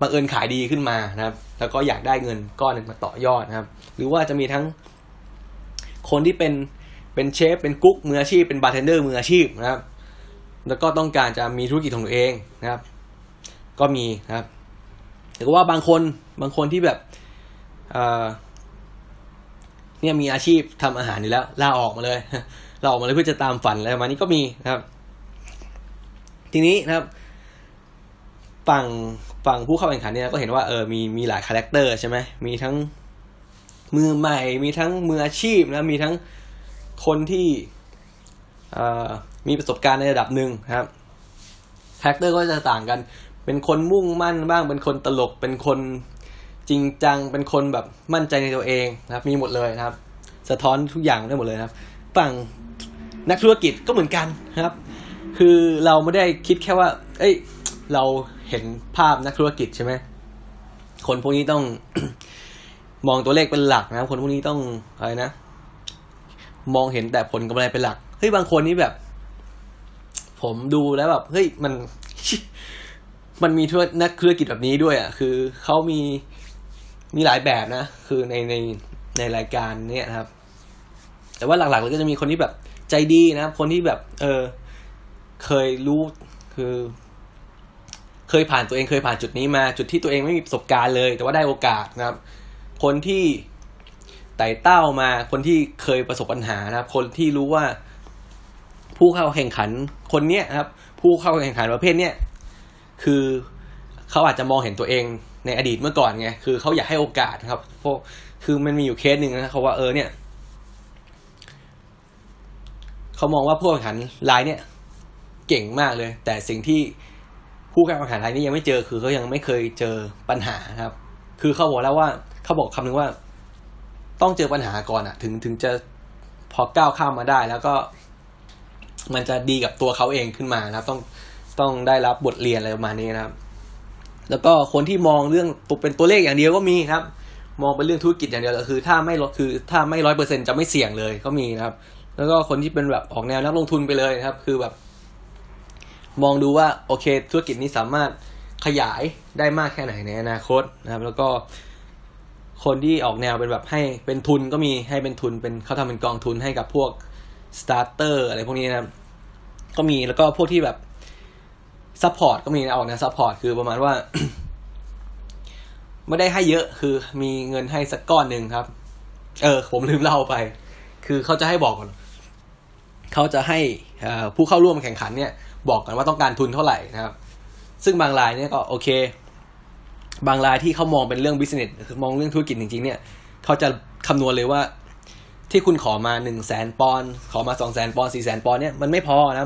บังเอิญขายดีขึ้นมานะครับ แล้วก็อยากได้เงินก้อนหนึ่งมาต่อยอดนะครับ หรือว่าจะมีทั้งคนที่เป็นเป็นเชฟเป็นกุ๊กมืออาชีพเป็น bartender มืออาชีพนะครับ แล้วก็ต้องการจะมีธุรกิจของตัวเองนะครับ ก็มีนะครับแต่ว่าบางคนบางคนที่แบบเออเนี่ยมีอาชีพทำอาหารอยู่แล้วลาออกมาเลยลาออกมาเลยเพื่อจะตามฝันอะไรประมาณนี้ก็มีนะครับ ทีนี้นะครับ ฝั่งฝั่งผู้เข้าแข่งขันเนี่ยก็เห็นว่าเออมีมีหลาย character ใช่ไหมมีทั้งมือใหม่ มีทั้งมืออาชีพนะมีทั้งคนที่มีประสบการณ์ในระดับหนึ่งครับคาแรคเตอร์ก็จะต่างกัน เป็นคนมุ่งมั่นบ้าง เป็นคนตลก เป็นคนจริงจัง เป็นคนแบบมั่นใจในตัวเองนะครับ มีหมดเลยนะครับ สะท้อนทุกอย่างได้หมดเลยครับ ฝั่งนักธุรกิจก็เหมือนกันครับ คือเราไม่ได้คิดแค่ว่า เอ้ย เรา เห็นภาพนักธุรกิจใช่ไหมคนพวกนี้ต้อง มองตัวเลขเป็นหลักนะคนพวกนี้ต้องอะไรนะมองเห็นแต่ผลกำไรเป็นหลักเฮ้ยบางคนนี้แบบ ผมดูแล้วแบบเฮ้ยมัน มันมีธุรนักธุรกิจแบบนี้ด้วยอะ คือเขามีมีหลายแบบนะ คือในในในรายการเนี้ยครับ แต่ว่าหลักๆเลยก็จะมีคนที่แบบใจดีนะ คนที่แบบ เออ เคยรู้คือ เคยผ่านตัวเองเคยผ่านจุดนี้มาจุดที่ตัวเองไม่มีประสบการณ์เลย แต่ว่าได้โอกาสนะครับ คนที่ไต่เต้ามาคนที่เคยประสบปัญหานะครับ คนที่รู้ว่าผู้เข้าแข่งขันคนเนี้ยครับ ผู้เข้าแข่งขันประเภทเนี้ยคือเขาอาจจะมองเห็นตัวเองในอดีตเมื่อก่อนไงคือเขาอยากให้โอกาสครับพวกคือมันมีอยู่เคสหนึ่งนะเขาว่าเออเนี่ยเขามองว่าผู้แข่งขันรายเนี่ยเก่งมากเลย แต่สิ่งที่ ผู้แข่งขันรายนี้ยังไม่เจอคือเขายังไม่เคยเจอปัญหาครับ คือเขาบอกแล้วว่าเขาบอกคำนึงว่า ต้องเจอปัญหาก่อนอะถึงถึงจะพอก้าวข้ามมาได้ แล้วก็ มันจะดีกับตัวเขาเองขึ้นมานะครับ ต้องต้องได้รับบทเรียนอะไรประมาณนี้นะครับ แล้วก็คนที่มองเรื่องตัวเป็นตัวเลขอย่างเดียวก็มีครับ มองเป็นเรื่องธุรกิจอย่างเดียวก็คือ ถ้าไม่ลดคือ ถ้าไม่ร้อยเปอร์เซ็นจะไม่เสี่ยงเลยก็มีนะครับ แล้วก็คนที่เป็นแบบออกแนวนักลงทุนไปเลยนะครับ คือแบบ มองดูว่าโอเค ธุรกิจนี้สามารถขยายได้มากแค่ไหนในอนาคตนะครับ แล้วก็คนที่ออกแนวเป็นแบบให้เป็นทุนก็มีให้เป็นทุนเป็นเขาทำเป็นกองทุนให้กับพวก starter อะไรพวกนี้นะครับ ก็มีแล้วก็พวกที่แบบ support ก็มีออกแนว support คือประมาณว่า ไม่ได้ให้เยอะคือมีเงินให้สักก้อนหนึ่งครับ เออ ผมลืมเล่าไป คือเขาจะให้บอกก่อนเขาจะให้ผู้เข้าร่วมแข่งขันเนี่ย บอกกันว่าต้องการทุนเท่าไหร่นะครับ ซึ่งบางรายเนี่ยก็โอเค บางรายที่เขามองเป็นเรื่องบิสเนสคือมองเรื่องธุรกิจจริงๆเนี่ยเขาจะคำนวณเลยว่าที่คุณขอมาหนึ่งแสนปอนขอมาสองแสนปอนสี่แสนปอนเนี่ยมันไม่พอนะ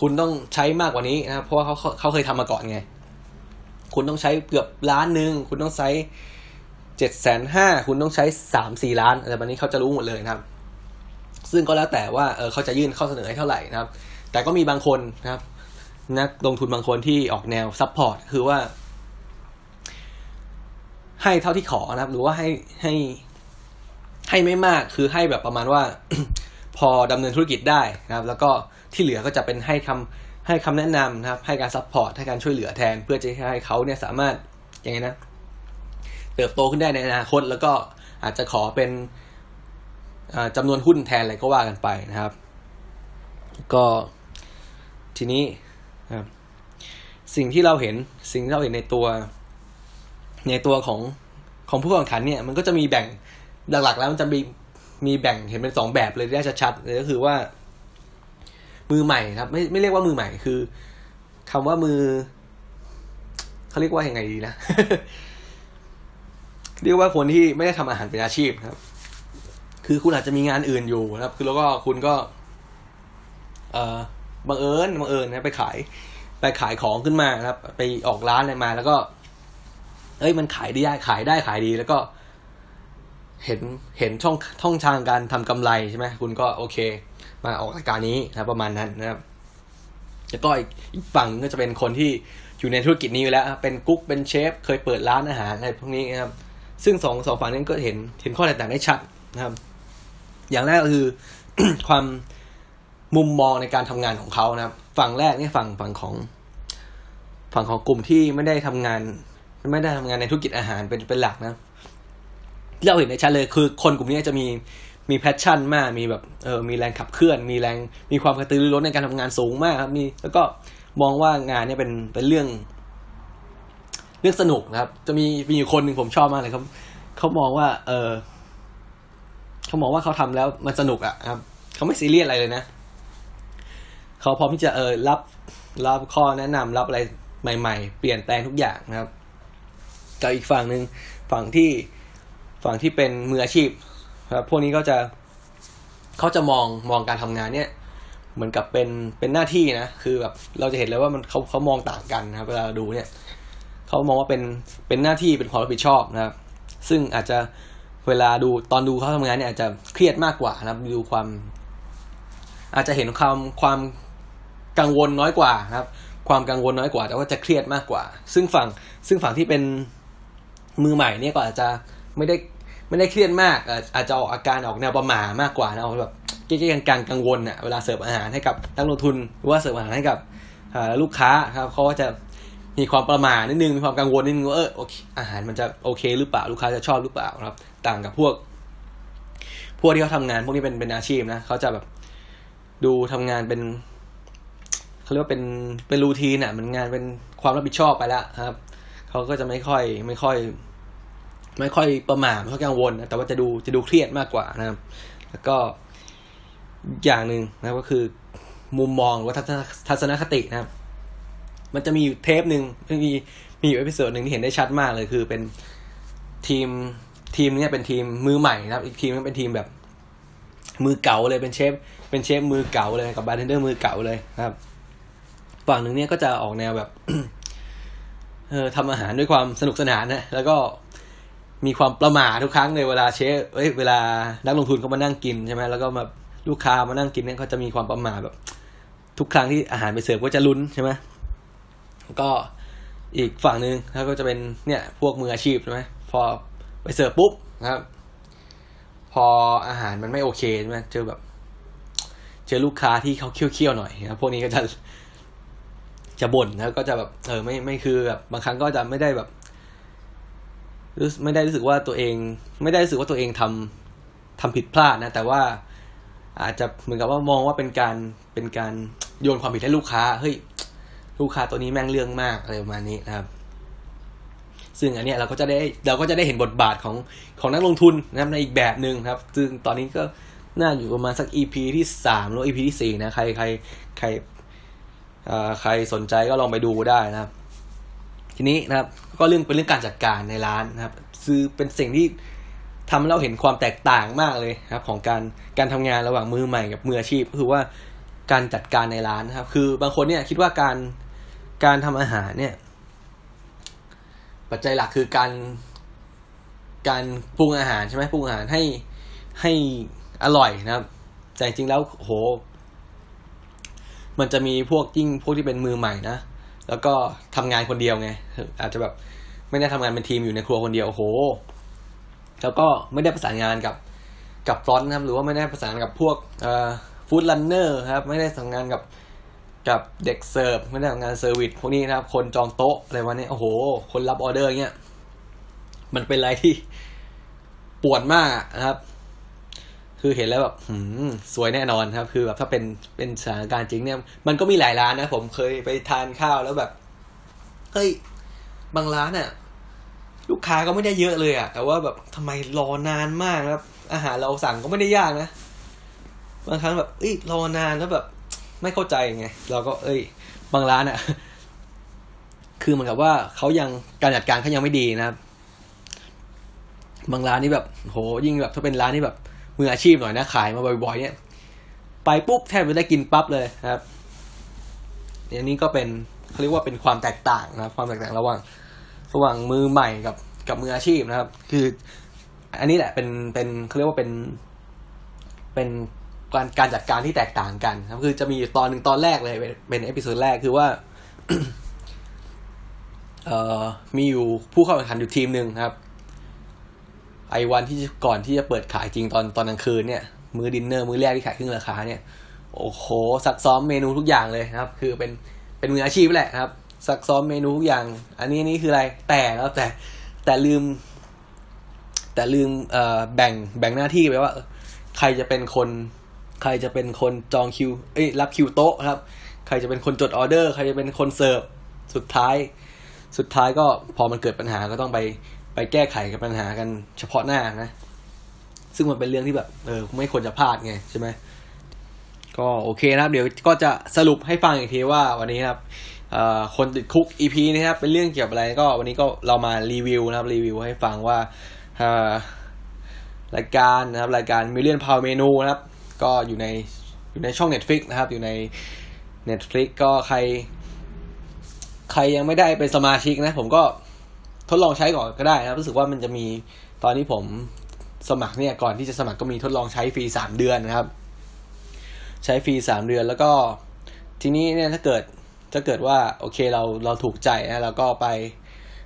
คุณต้องใช้มากกว่านี้นะครับเพราะว่าเขาเขาเคยทำมาก่อนไง คุณต้องใช้เกือบล้านหนึ่งคุณต้องใช้เจ็ดแสนห้าคุณต้องใช้สามสี่ล้านอะไรแบบนี้เขาจะรู้หมดเลยนะครับ ซึ่งก็แล้วแต่ว่าเออเขาจะยื่นข้อเสนอให้เท่าไหร่นะครับ แต่ก็มีบางคนนะครับ นักลงทุนบางคนที่ออกแนว support คือว่า ให้เท่าที่ขอนะครับ หรือว่าให้ให้ให้ไม่มากคือให้แบบประมาณว่า พอดำเนินธุรกิจได้นะครับ แล้วก็ที่เหลือก็จะเป็นให้คำให้คำแนะนำนะครับ ให้การ support ให้การช่วยเหลือแทน เพื่อจะให้เขาเนี่ยสามารถยังไงนะ เติบโตขึ้นได้ในอนาคต แล้วก็อาจจะขอเป็นจำนวนหุ้นแทนอะไรก็ว่ากันไปนะครับ ก็ ทีนี้ครับสิ่งที่เราเห็นสิ่งที่เราเห็นในตัวในตัวของของผู้แข่งขันเนี่ยมันก็จะมีแบ่งหลักๆแล้วมันจะมีมีแบ่งเห็นเป็นสองแบบเลยได้ชัดๆเลยก็คือว่า มือใหม่ครับ ไม่ไม่เรียกว่ามือใหม่คือคำว่ามือเขาเรียกว่ายังไงดีนะเรียกว่าคนที่ไม่ได้ทำอาหารเป็นอาชีพครับ คือคุณอาจจะมีงานอื่นอยู่นะครับ คือแล้วก็คุณก็ เอ่อ บังเอิญบังเอิญนะไปขาย ไปขายของขึ้นมาครับ ไปออกร้านอะไรมา แล้วก็ เอ้ยมันขายได้ขายได้ขายดี แล้วก็ เห็นเห็นช่องช่องทางการทำกำไรใช่ไหมคุณก็โอเค มาออกรายการนี้นะประมาณนั้นนะครับแล้วก็อีกฝั่งก็จะเป็นคนที่อยู่ในธุรกิจนี้อยู่แล้ว เป็นกุ๊กเป็นเชฟ เคยเปิดร้านอาหารอะไรพวกนี้นะครับ ซึ่งสองสองฝั่งนี้ก็เห็นเห็นข้อแตกต่างได้ชัดนะครับ อย่างแรกก็คือความ มุมมองในการทำงานของเขานะครับ ฝั่งแรกนี่ฝั่งฝั่งของ ฝั่งของกลุ่มที่ไม่ได้ทำงาน ไม่ได้ทำงานในธุรกิจอาหารเป็นเป็นหลักนะที่เราเห็นในชัดเลยคือคนกลุ่มนี้จะมีมี passion มาก มีแบบเออมีแรงขับเคลื่อน มีแรงมีความกระตือรือร้นในการทำงานสูงมากครับมีแล้วก็มองว่างานเนี้ยเป็นเป็นเรื่อง เรื่องสนุกนะครับ จะมีมีอยู่คนหนึ่งผมชอบมากเลยครับเขามองว่า เออเขามองว่าเขาทำแล้วมันสนุกอะครับเขาไม่ซีเรียสอะไรเลยนะ เขาพร้อมที่จะเออรับรับข้อแนะนำรับอะไรใหม่ ๆ เปลี่ยนแปลงทุกอย่างนะครับกับอีกฝั่งหนึ่งฝั่งที่ฝั่งที่เป็นมืออาชีพครับพวกนี้ก็จะเขาจะมองมองการทำงานเนี่ยเหมือนกับเป็นเป็นหน้าที่นะคือแบบเราจะเห็นเลยว่ามันเขาเขามองต่างกันนะครับ เวลาดูเนี่ยเขามองว่าเป็นเป็นหน้าที่เป็นความรับผิดชอบนะครับ ซึ่งอาจจะเวลาดูตอนดูเขาทำงานเนี่ยอาจจะเครียดมากกว่านะครับดูความ อาจจะเห็นความความ กังวลน้อยกว่านะครับ ความกังวลน้อยกว่า แต่ว่าจะเครียดมากกว่า ซึ่งฝั่งซึ่งฝั่งที่เป็นมือใหม่เนี่ยก็อาจจะไม่ได้ไม่ได้เครียดมาก อาจจะออกอาการออกแนวประหม่ามากกว่านะเอาแบบเก๊ๆกังกังวลอะเวลาเสิร์ฟอาหารให้กับนักลงทุนหรือว่าเสิร์ฟอาหารให้กับลูกค้าครับเขาก็จะมีความประมาทนิดนึงมีความกังวลนิดนึงว่าเออโอเคอาหารมันจะโอเคหรือเปล่าลูกค้าจะชอบหรือเปล่าครับ ต่างกับพวก พวกที่เขาทำงาน พวกนี้เป็นเป็นอาชีพนะเขาจะแบบดูทำงานเป็น เขาเรียกว่าเป็นเป็นรูทีนอะมันงานเป็นความรับผิดชอบไปแล้วครับเขาก็จะไม่ค่อยไม่ค่อย ไม่ค่อยประมาทไม่ค่อยกังวลนะแต่ว่าจะดูจะดูเครียดมากกว่านะครับ แล้วก็อย่างหนึ่งนะก็คือมุมมองหรือว่าทัศนคตินะครับ มันจะมีอยู่เทปหนึ่งมีมีอยู่ episode หนึ่งที่เห็นได้ชัดมากเลยคือเป็นทีมทีมนี้เป็นทีมมือใหม่นะครับ อีกทีมนึงเป็นทีมแบบมือเก่าเลยเป็นเชฟเป็นเชฟมือเก่าเลยกับ bartender มือเก่าเลยครับ ฝั่งหนึ่งเนี่ยก็จะออกแนวแบบ เออทำอาหารด้วยความสนุกสนานนะแล้วก็มีความประหม่าทุกครั้งเลยเวลาเชฟเอ้ยเวลานักลงทุนเขามานั่งกินใช่ไหมแล้วก็มาลูกค้ามานั่งกินเนี่ยเขาจะมีความประหม่าแบบ ทุกครั้งที่อาหารไปเสิร์ฟก็จะลุ้นใช่ไหมก็อีกฝั่งหนึ่งแล้วก็จะเป็นเนี่ยพวกมืออาชีพใช่ไหมพอไปเสิร์ฟปุ๊บนะครับ พออาหารมันไม่โอเคใช่ไหมเจอแบบ เจอลูกค้าที่เขาเคี้ยวๆหน่อยนะพวกนี้ก็จะ จะบ่นแล้วก็จะแบบเออไม่ไม่คือแบบบางครั้งก็จะไม่ได้แบบรู้ไม่ได้รู้สึกว่าตัวเอง ไม่ได้รู้สึกว่าตัวเองทำทำผิดพลาดนะ แต่ว่าอาจจะเหมือนกับว่ามองว่าเป็นการเป็นการโยนความผิดให้ลูกค้าเฮ้ยลูกค้าตัวนี้แม่งเรื่องมากอะไรประมาณนี้นะครับ ซึ่งอันเนี้ยเราก็จะได้เราก็จะได้เห็นบทบาทของของนักลงทุนนะครับในอีกแบบหนึ่งครับ ซึ่งตอนนี้ก็น่าอยู่ประมาณสัก EP ที่สามหรือ EP ที่สี่นะใครใครใคร ใครสนใจก็ลองไปดูได้นะครับ ทีนี้นะครับ ก็เรื่องเป็นเรื่องการจัดการในร้านนะครับคือเป็นสิ่งที่ทำให้เราเห็นความแตกต่างมากเลยครับ ของการการทำงานระหว่างมือใหม่กับมืออาชีพคือว่าการจัดการในร้านนะครับ คือบางคนเนี่ยคิดว่าการการทำอาหารเนี่ย ปัจจัยหลักคือการการปรุงอาหารใช่ไหมปรุงอาหารให้ให้อร่อยนะครับ แต่จริงแล้วโห มันจะมีพวกยิ่งพวกที่เป็นมือใหม่นะ แล้วก็ทำงานคนเดียวไง อาจจะแบบไม่ได้ทำงานเป็นทีมอยู่ในครัวคนเดียวโอ้โห แล้วก็ไม่ได้ประสานงานกับกับ front นะครับหรือว่าไม่ได้ประสานกับพวกเอ่อ food runner ครับไม่ได้ทำงานกับกับเด็กเสิร์ฟไม่ได้ทำงาน service พวกนี้นะครับ คนจองโต๊ะอะไรวะเนี่ยโอ้โห คนรับออเดอร์เงี้ยมันเป็นอะไรที่ป่วนมากนะครับ คือเห็นแล้วแบบหืมซวยแน่นอนครับ คือแบบถ้าเป็นเป็นสถานการณ์จริงเนี่ย มันก็มีหลายร้านนะผมเคยไปทานข้าวแล้วแบบเฮ้ยบางร้านอะลูกค้าก็ไม่ได้เยอะเลยอะแต่ว่าแบบทำไมรอนานมากครับ อาหารเราสั่งก็ไม่ได้ยากนะบางครั้งแบบเอ้ยรอนานแล้วแบบ ไม่เข้าใจไงเราก็ เอ้ย บางร้านอะคือเหมือนกับว่าเขายังการจัดการเขายังไม่ดีนะครับ บางร้านนี่แบบ โหยิ่งแบบถ้าเป็นร้านที่แบบ มืออาชีพหน่อยนะ ขายมาบ่อยๆ เนี่ย ไปปุ๊บแทบจะได้กินปั๊บเลยครับอันนี้ก็เป็นเขาเรียกว่าเป็นความแตกต่างนะความแตกต่างระหว่างระหว่างมือใหม่กับกับมืออาชีพนะครับ คือ อันนี้แหละเป็นเป็นเขาเรียกว่าเป็นเป็นการการจัดการที่แตกต่างกันครับ คือจะมีตอนหนึ่งตอนแรกเลยเป็น episode แรกคือว่าเอ่อมีอยู่ผู้เข้าแข่งขันอยู่ทีมหนึ่งครับ ไอ้วันที่ก่อนที่จะเปิดขายจริงตอนตอนกลางคืนเนี่ยมื้อดินเนอร์มื้อแรกที่ขายครึ่งราคาเนี่ยโอ้โหซักซ้อมเมนูทุกอย่างเลยนะครับ คือเป็นเป็นมืออาชีพแหละครับซักซ้อมเมนูทุกอย่าง อันนี้นี่คืออะไรแต่แล้วแต่แต่ลืม แต่ลืมเอ่อแบ่งแบ่งหน้าที่ไปว่า ใครจะเป็นคน ใครจะเป็นคนจองคิว เอ้ยรับคิวโต๊ะครับ ใครจะเป็นคนจดออเดอร์ ใครจะเป็นคนเสิร์ฟสุดท้าย สุดท้ายก็พอมันเกิดปัญหาก็ต้องไป ไปแก้ไขกับปัญหากันเฉพาะหน้านะ ซึ่งมันเป็นเรื่องที่แบบ เออ ไม่ควรจะพลาดไงใช่ไหมก็โอเคนะครับ เดี๋ยวก็จะสรุปให้ฟังอีกทีว่าวันนี้ครับคนติดคุก EP นะครับ เป็นเรื่องเกี่ยวกับอะไรก็วันนี้ก็เรามารีวิวนะครับรีวิวให้ฟังว่ารายการนะครับ รายการมิเลียนพาวเมนูนะครับ ก็อยู่ในอยู่ในช่อง Netflix นะครับ อยู่ใน Netflix ก็ใคร ใครยังไม่ได้เป็นสมาชิกนะ ผมก็ ทดลองใช้ก่อนก็ได้นะครับรู้สึกว่ามันจะมีตอนที่ผมสมัครเนี่ยก่อนที่จะสมัครก็มีทดลองใช้ฟรีสามเดือนนะครับ ใช้ฟรีสามเดือนแล้วก็ทีนี้เนี่ยถ้าเกิดถ้าเกิดว่าโอเคเราเราถูกใจนะเราก็ไป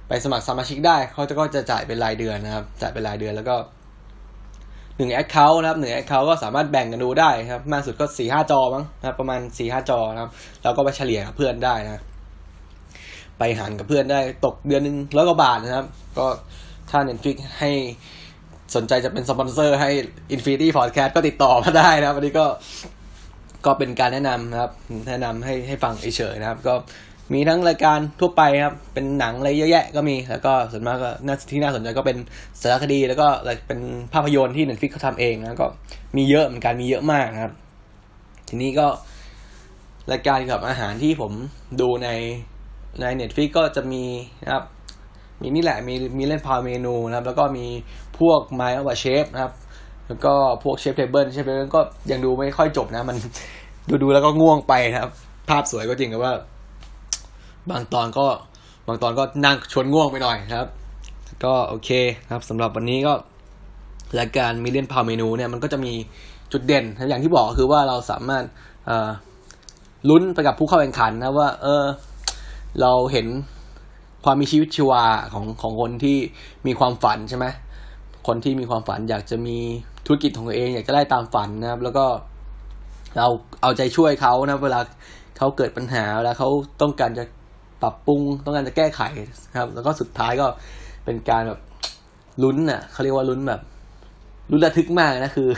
ไปสมัครสมาชิกได้เขาจะก็จะจ่ายเป็นรายเดือนนะครับ จ่ายเป็นรายเดือนแล้วก็หนึ่งแอคเคาท์นะครับหนึ่งแอคเคาท์ก็สามารถแบ่งกันดูได้ครับ มากสุดก็สี่ห้าจอมั้งนะประมาณสี่ห้าจอนะครับ เราก็ไปเฉลี่ยกับเพื่อนได้นะ ไปหารกับเพื่อนได้ตกเดือนหนึ่งร้อยกว่าบาทนะครับ ก็ถ้า Netflix ให้สนใจจะเป็นสปอนเซอร์ให้ Infinity Podcast ก็ติดต่อมาได้นะครับวันนี้ก็ก็เป็นการแนะนำนะครับ แนะนำให้ให้ฟังเฉยๆนะครับ ก็มีทั้งรายการทั่วไปครับ เป็นหนังอะไรเยอะแยะก็มี แล้วก็ส่วนมากก็น่าที่น่าสนใจก็เป็นสารคดี แล้วก็เป็นภาพยนตร์ที่ Netflix เขาทำเองนะก็มีเยอะเหมือนกันมีเยอะมากนะครับ ทีนี้ก็รายการเกี่ยวกับอาหารที่ผมดูใน ใน Netflix ก็จะมีนะครับ มีนี่แหละมี Million Pound Menu นะครับ แล้วก็มีพวก Mind of a Chef นะครับ แล้วก็พวก Chef's Table Chef's Table ก็ยังดูไม่ค่อยจบนะ มันดูดูแล้วก็ง่วงไปนะครับ ภาพสวยก็จริงแต่ว่า บางตอนก็บางตอนก็นั่งชวนง่วงไปหน่อยครับ ก็โอเคครับสำหรับวันนี้ก็รายการมิเลียนพาวเมนูเนี่ยมันก็จะมีจุดเด่น อย่างที่บอกคือว่าเราสามารถลุ้นไปกับผู้เข้าแข่งขันนะว่า เออ เราเห็นความมีชีวิตชีวาของของคนที่มีความฝันใช่ไหมคนที่มีความฝันอยากจะมีธุรกิจของตัวเอง อยากจะได้ตามฝันนะครับ แล้วก็เราเอาใจช่วยเขานะเวลาเขาเกิดปัญหาแล้วเขาต้องการจะปรับปรุง ต้องการจะแก้ไขครับ แล้วก็สุดท้ายก็เป็นการแบบลุ้นอะเขาเรียกว่าลุ้นแบบลุ้นระทึกมากนะคือ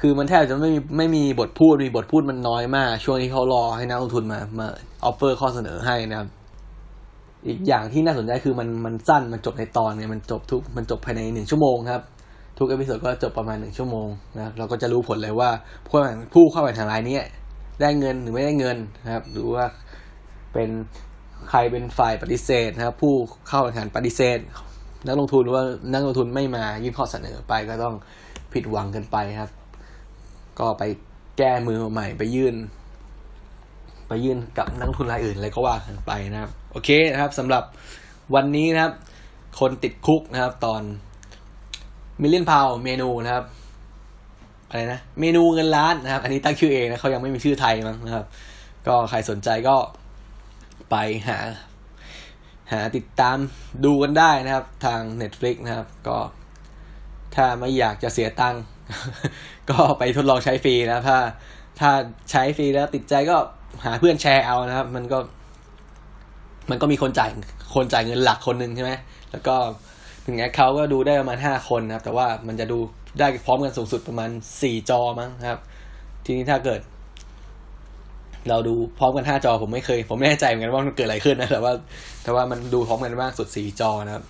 คือมันแทบจะไม่มีไม่มีบทพูดมีบทพูดมันน้อยมาก ช่วงที่เขารอให้นักลงทุนมามา offer ข้อเสนอให้นะครับ อีกอย่างที่น่าสนใจคือมันมันสั้นมันจบในตอนเนี่ยมันจบทุกมันจบภายในหนึ่งชั่วโมงครับ ทุก episode ก็จบประมาณหนึ่งชั่วโมงนะเราก็จะรู้ผลเลยว่าผู้ผู้เข้าแข่งขันรายนี้ได้เงินหรือไม่ได้เงินนะครับหรือว่าเป็นใครเป็นฝ่ายปฏิเสธนะครับ ผู้เข้าแข่งขันปฏิเสธ นักลงทุนหรือว่านักลงทุนไม่มายื่นข้อเสนอไปก็ต้องผิดหวังกันไปครับ ก็ไปแก้มือใหม่ไปยื่น ไปยื่นกับนักทุนรายอื่นอะไรก็ว่ากันไปนะครับ โอเคนะครับสำหรับวันนี้นะครับ คนติดคุกนะครับ ตอนมิลเลียนพาวเมนูนะครับอะไรนะเมนูเงินล้านนะครับ อันนี้ตั้งชื่อเองนะเขายังไม่มีชื่อไทยมั้งนะครับ ก็ใครสนใจก็ไปหา หาติดตามดูกันได้นะครับ ทาง Netflix นะครับ ก็ ถ้าไม่อยากจะเสียตังค์ก็ไปทดลองใช้ฟรีนะถ้า ถ้าใช้ฟรีแล้วติดใจก็ หาเพื่อนแชร์เอานะครับ มันก็ มันก็มีคนจ่ายคนจ่ายเงินหลักคนหนึ่งใช่ไหมแล้วก็ถึงแม้เขาก็ดูได้ประมาณห้าคนนะครับ แต่ว่ามันจะดูได้พร้อมกันสูงสุดประมาณสี่จอมั้งครับ ทีนี้ถ้าเกิด เราดูพร้อมกันห้าจอผมไม่เคย ผมไม่แน่ใจเหมือนกันว่ามันเกิดอะไรขึ้นนะแต่ว่า แต่ว่ามันดูพร้อมกันมากสุดสี่จอนะครับ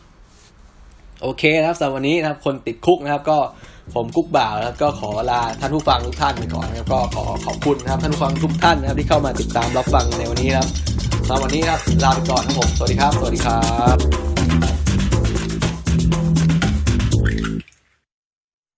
โอเคนะครับสำหรับวันนี้นะครับ คนติดคุกนะครับ ก็ ผมกุ๊กบ่าวนะครับก็ขอลาท่านผู้ฟังทุกท่านไปก่อนนะครับก็ขอขอบคุณนะครับท่านผู้ฟังทุกท่านนะครับที่เข้ามาติดตามรับฟังในวันนี้ครับสำหรับวันนี้นะครับลาไปก่อนนะครับผมสวัสดีครับ สวัสดีครับ